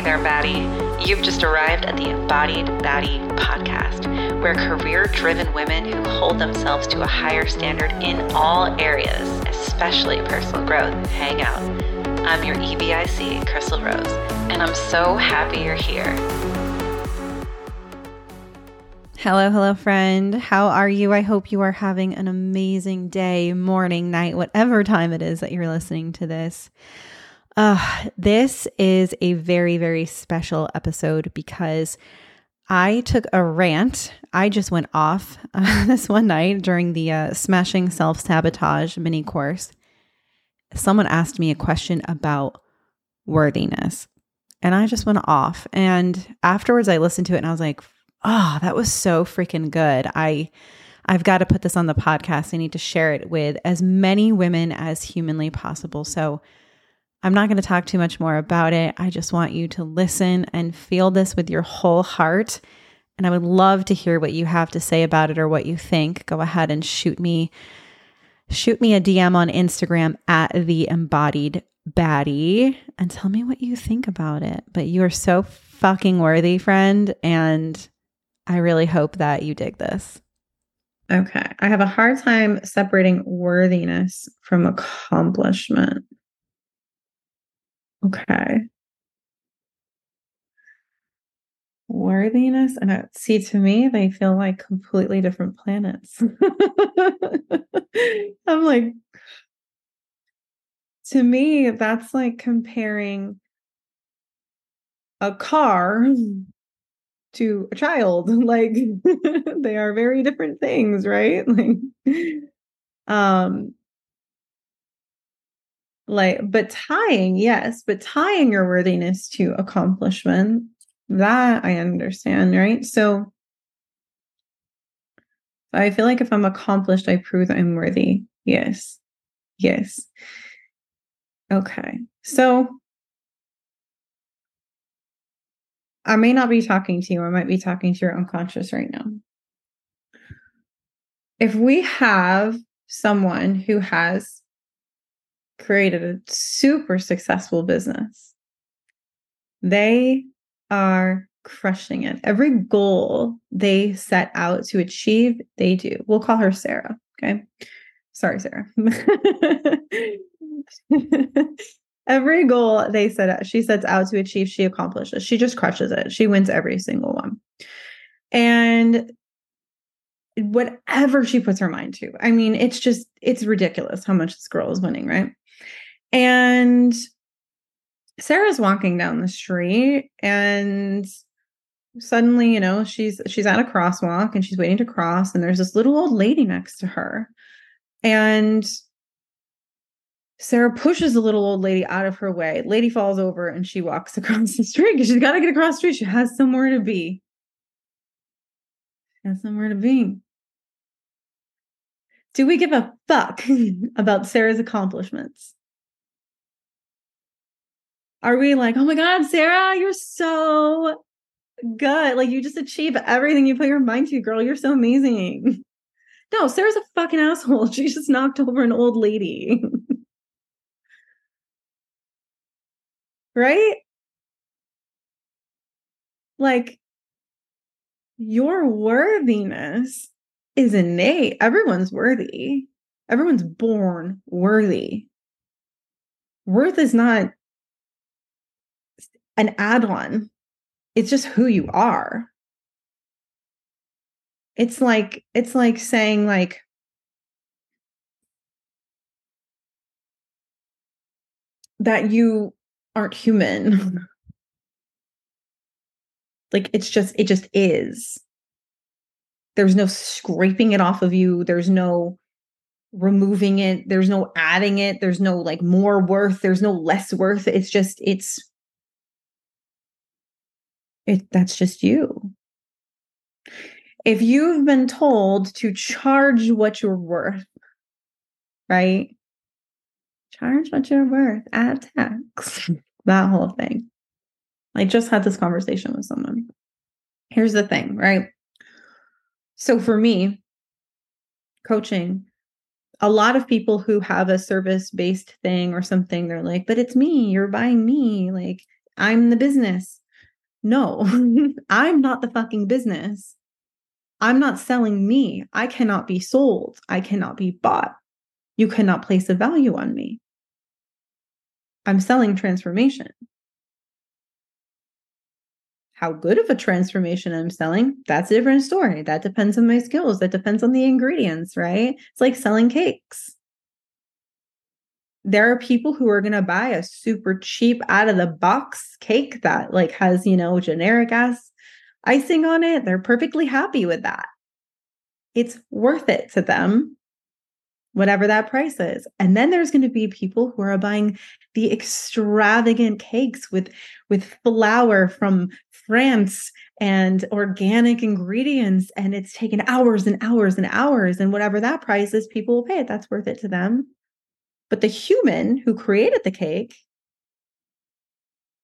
Hey there, baddie. You've just arrived at the Embodied Baddie podcast, where career driven women who hold themselves to a higher standard in all areas, especially personal growth, hang out. I'm your EBIC, Chrystal Rose, and I'm so happy you're here. Hello, hello, friend. How are you? I hope you are having an amazing day, morning, night, whatever time it is that you're listening to this. Uh, this is a very, very special episode because I took a rant. I just went off uh, this one night during the uh, Smashing Self Sabotage mini course. Someone asked me a question about worthiness, and I just went off. And afterwards, I listened to it and I was like, oh, that was so freaking good. I. I've got to put this on the podcast. I need to share it with as many women as humanly possible. So, I'm not going to talk too much more about it. I just want you to listen and feel this with your whole heart. And I would love to hear what you have to say about it or what you think. Go ahead and shoot me shoot me a DM on Instagram at the embodied baddie and tell me what you think about it. But you are so fucking worthy, friend, and I really hope that you dig this. Okay. I have a hard time separating worthiness from accomplishment. Okay. Worthiness and see to me they feel like completely different planets. I'm like to me that's like comparing a car to a child like they are very different things right like um like but tying yes but tying your worthiness to accomplishment that i understand right? So i feel like if i'm accomplished i prove that i'm worthy. Yes. Yes. Okay. So i may not be talking to you i might be talking to your unconscious right now. If we have someone who has created a super successful business. They are crushing it. Every goal they set out to achieve, they do. We'll call her Sarah. Okay. Sorry, Sarah. every goal they set out, she sets out to achieve, she accomplishes. She just crushes it. She wins every single one. And whatever she puts her mind to. I mean, it's just, it's ridiculous how much this girl is winning, right? And Sarah's walking down the street and suddenly, you know, she's she's at a crosswalk and she's waiting to cross and there's this little old lady next to her. And Sarah pushes the little old lady out of her way. Lady falls over and she walks across the street because she's got to get across the street. She has somewhere to be. She has somewhere to be. Do we give a fuck about Sarah's accomplishments? Are we like, oh my God, Sarah, you're so good. Like you just achieve everything you put your mind to, girl. You're so amazing. No, Sarah's a fucking asshole. She just knocked over an old lady. right? Like your worthiness is innate. Everyone's worthy. Everyone's born worthy. Worth is not an add on. It's just who you are. It's like it's like saying like that you aren't human. like it's just it just is. There's no scraping it off of you. There's no removing it. There's no adding it. There's no like more worth. There's no less worth. It's just it's it, that's just you. If you've been told to charge what you're worth, right? Charge what you're worth, add tax, that whole thing. I just had this conversation with someone. Here's the thing, right? So for me, coaching, a lot of people who have a service based thing or something, they're like, but it's me, you're buying me. Like, I'm the business. No, I'm not the fucking business. I'm not selling me. I cannot be sold. I cannot be bought. You cannot place a value on me. I'm selling transformation. How good of a transformation I'm selling, that's a different story. That depends on my skills. That depends on the ingredients, right? It's like selling cakes. There are people who are going to buy a super cheap out of the box cake that like has, you know, generic ass icing on it. They're perfectly happy with that. It's worth it to them whatever that price is. And then there's going to be people who are buying the extravagant cakes with with flour from France and organic ingredients and it's taken hours and hours and hours and whatever that price is people will pay it that's worth it to them. But the human who created the cake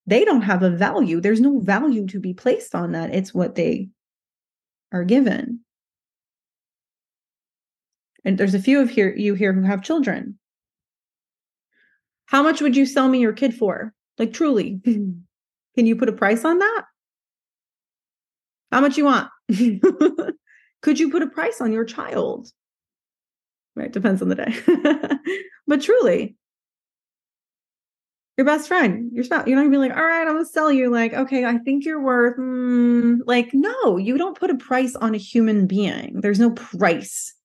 they don't have a value. There's no value to be placed on that. It's what they are given. And there's a few of here you here who have children. How much would you sell me your kid for? Like truly. Can you put a price on that? How much you want? Could you put a price on your child? Right, depends on the day. but truly, your best friend, your spouse, you're not gonna be like, all right, I'm gonna sell you. Like, okay, I think you're worth mm. like, no, you don't put a price on a human being. There's no price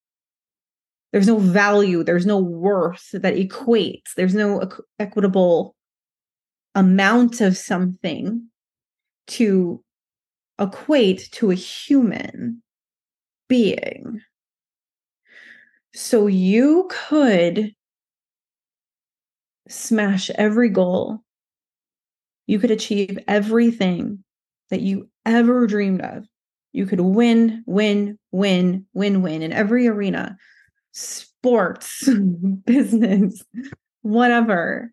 there's no value there's no worth that equates there's no equitable amount of something to equate to a human being so you could smash every goal you could achieve everything that you ever dreamed of you could win win win win win in every arena sports, business, whatever.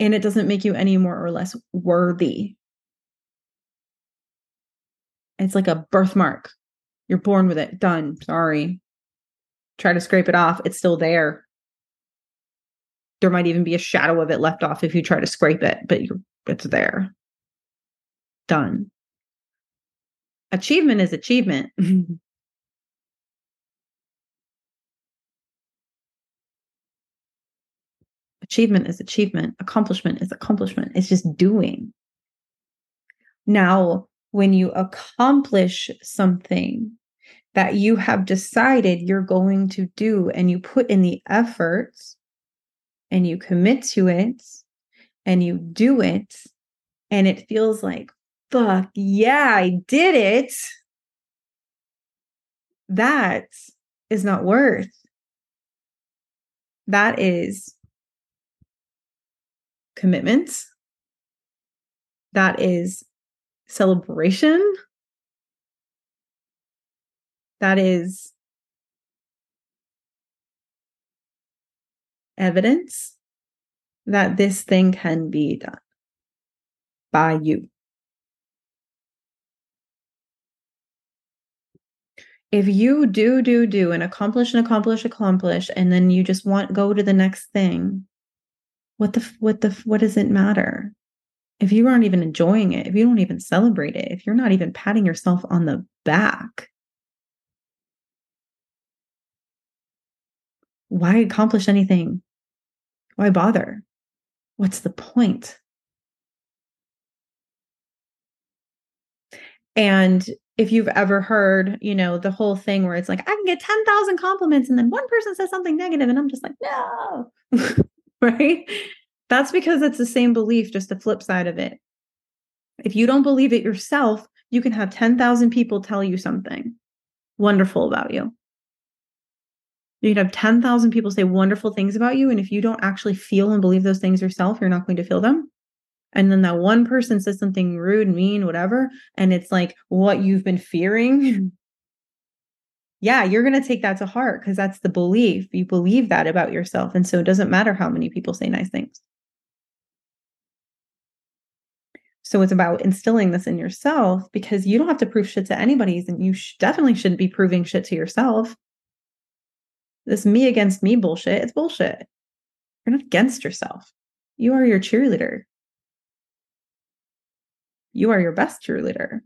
And it doesn't make you any more or less worthy. It's like a birthmark. You're born with it. Done. Sorry. Try to scrape it off. It's still there. There might even be a shadow of it left off if you try to scrape it, but it's there. Done. Achievement is achievement. achievement is achievement, accomplishment is accomplishment. It's just doing. Now, when you accomplish something that you have decided you're going to do and you put in the efforts and you commit to it and you do it and it feels like, fuck, yeah, I did it. That is not worth. That is commitment. That is celebration. That is evidence that this thing can be done by you. If you do, do, do, and accomplish and accomplish, accomplish, and then you just want go to the next thing, what the what the what does it matter if you aren't even enjoying it if you don't even celebrate it if you're not even patting yourself on the back why accomplish anything why bother what's the point? and if you've ever heard, you know, the whole thing where it's like, I can get 10,000 compliments and then one person says something negative and I'm just like, no. right? That's because it's the same belief, just the flip side of it. If you don't believe it yourself, you can have 10,000 people tell you something wonderful about you. You can have 10,000 people say wonderful things about you. And if you don't actually feel and believe those things yourself, you're not going to feel them. And then that one person says something rude, mean, whatever. And it's like what you've been fearing yeah, you're going to take that to heart because that's the belief. You believe that about yourself. And so it doesn't matter how many people say nice things. So it's about instilling this in yourself because you don't have to prove shit to anybody. And you sh- definitely shouldn't be proving shit to yourself. This me against me bullshit, it's bullshit. You're not against yourself. You are your cheerleader. You are your best cheerleader.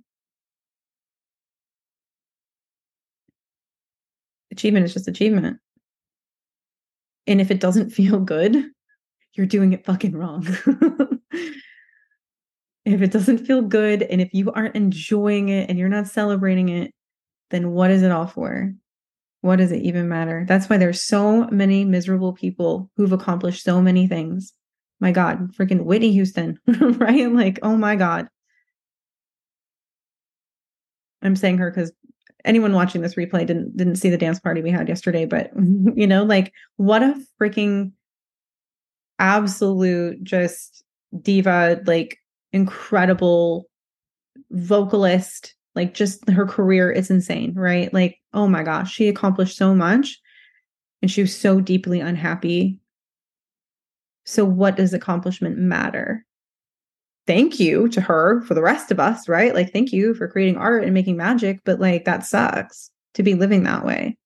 Achievement is just achievement. And if it doesn't feel good, you're doing it fucking wrong. if it doesn't feel good and if you aren't enjoying it and you're not celebrating it, then what is it all for? What does it even matter? That's why there's so many miserable people who've accomplished so many things. My God, freaking Whitney Houston, right? Like, oh my God. I'm saying her because anyone watching this replay didn't didn't see the dance party we had yesterday, but you know, like what a freaking absolute just diva, like incredible vocalist. Like just her career is insane, right? Like, oh my gosh, she accomplished so much and she was so deeply unhappy. So what does accomplishment matter? thank you to her for the rest of us, right? Like, thank you for creating art and making magic, but like, that sucks to be living that way.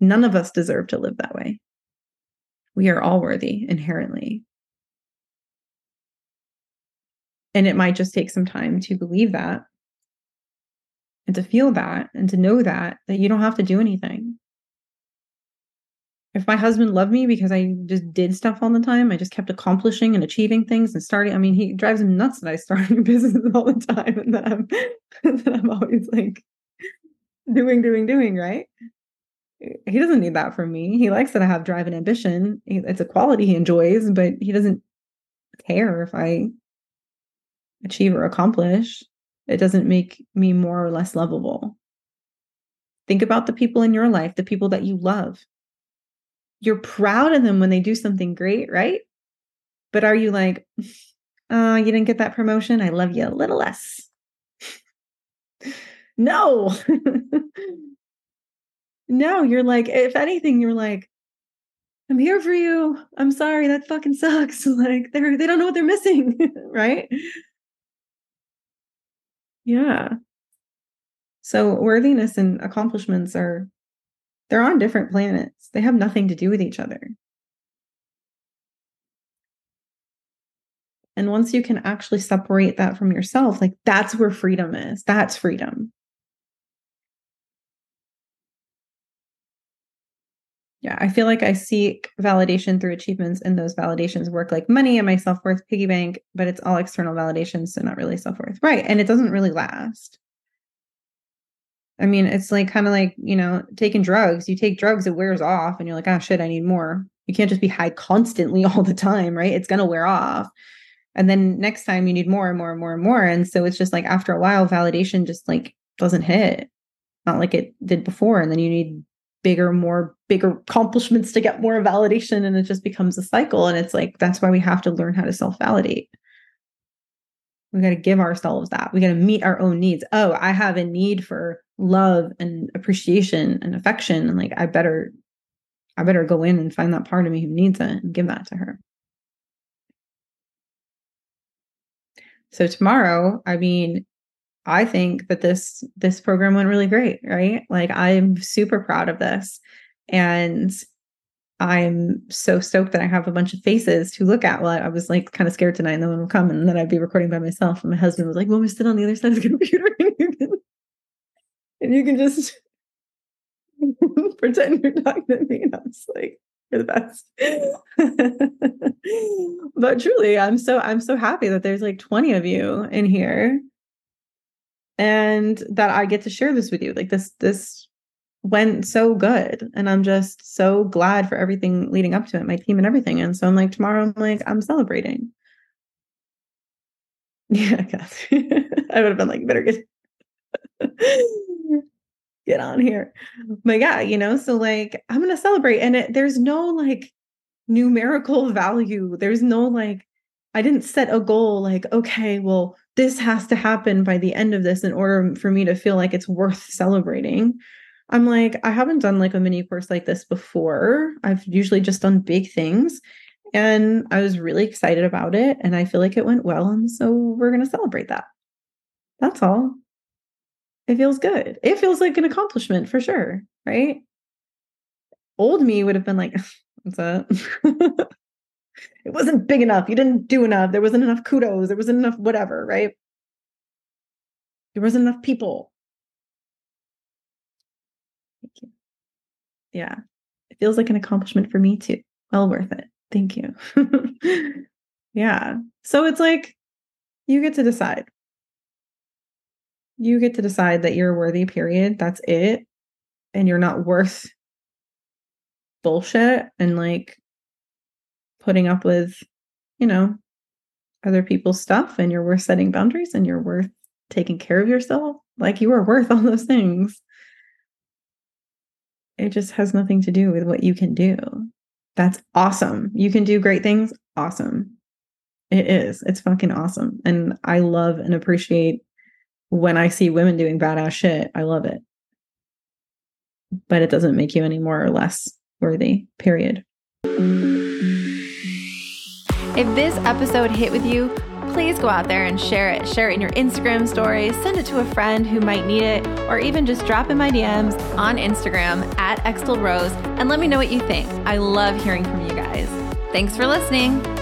None of us deserve to live that way. We are all worthy inherently. And it might just take some time to believe that and to feel that and to know that, that you don't have to do anything if my husband loved me because I just did stuff all the time, I just kept accomplishing and achieving things and starting. I mean, he drives him nuts that I start new businesses all the time and that I'm that I'm always like doing, doing, doing, right? He doesn't need that from me. He likes that I have drive and ambition. It's a quality he enjoys, but he doesn't care if I achieve or accomplish. It doesn't make me more or less lovable. Think about the people in your life, the people that you love you're proud of them when they do something great, right? But are you like, oh, you didn't get that promotion? I love you a little less. no. no, you're like, if anything, you're like, I'm here for you. I'm sorry, that fucking sucks. Like they're they don't know what they're missing, right? Yeah. So worthiness and accomplishments are they're on different planets. They have nothing to do with each other. And once you can actually separate that from yourself, like that's where freedom is. That's freedom. Yeah, I feel like I seek validation through achievements, and those validations work like money and my self worth piggy bank, but it's all external validation, so not really self worth. Right. And it doesn't really last. I mean, it's like kind of like, you know, taking drugs. You take drugs, it wears off, and you're like, oh shit, I need more. You can't just be high constantly all the time, right? It's going to wear off. And then next time you need more and more and more and more. And so it's just like after a while, validation just like doesn't hit, not like it did before. And then you need bigger, more bigger accomplishments to get more validation. And it just becomes a cycle. And it's like, that's why we have to learn how to self validate. We got to give ourselves that. We got to meet our own needs. Oh, I have a need for love and appreciation and affection. And like, I better, I better go in and find that part of me who needs it and give that to her. So tomorrow, I mean, I think that this this program went really great, right? Like I'm super proud of this. And I'm so stoked that I have a bunch of faces to look at. Well, I, was like kind of scared tonight, and no one would come, and then I'd be recording by myself. And my husband was like, "Well, we sit on the other side of the computer, and you can, and you can just pretend you're talking to me." And I was like, "You're the best." but truly, I'm so I'm so happy that there's like 20 of you in here, and that I get to share this with you. Like this this went so good and i'm just so glad for everything leading up to it my team and everything. And so i'm like tomorrow i'm like i'm celebrating. Yeah i i would have been like better get get on here. But yeah you know so like i'm gonna celebrate and it, there's no like numerical value. There's no like i didn't set a goal like okay well this has to happen by the end of this in order for me to feel like it's worth celebrating I'm like, I haven't done like a mini course like this before. I've usually just done big things. And I was really excited about it. And I feel like it went well. And so we're going to celebrate that. That's all. It feels good. It feels like an accomplishment for sure. Right. Old me would have been like, what's that? it wasn't big enough. You didn't do enough. There wasn't enough kudos. There wasn't enough whatever. Right. There wasn't enough people. Thank you. Yeah. It feels like an accomplishment for me too. Well worth it. Thank you. yeah. So it's like you get to decide. You get to decide that you're worthy, period. That's it. And you're not worth bullshit and like putting up with, you know, other people's stuff and you're worth setting boundaries and you're worth taking care of yourself. Like you are worth all those things. It just has nothing to do with what you can do. That's awesome. You can do great things. Awesome. It is. It's fucking awesome. And I love and appreciate when I see women doing badass shit. I love it. But it doesn't make you any more or less worthy, period. If this episode hit with you, please go out there and share it. Share it in your Instagram stories, send it to a friend who might need it, or even just drop in my DMs on Instagram at Chrystal Rose and let me know what you think. I love hearing from you guys. Thanks for listening.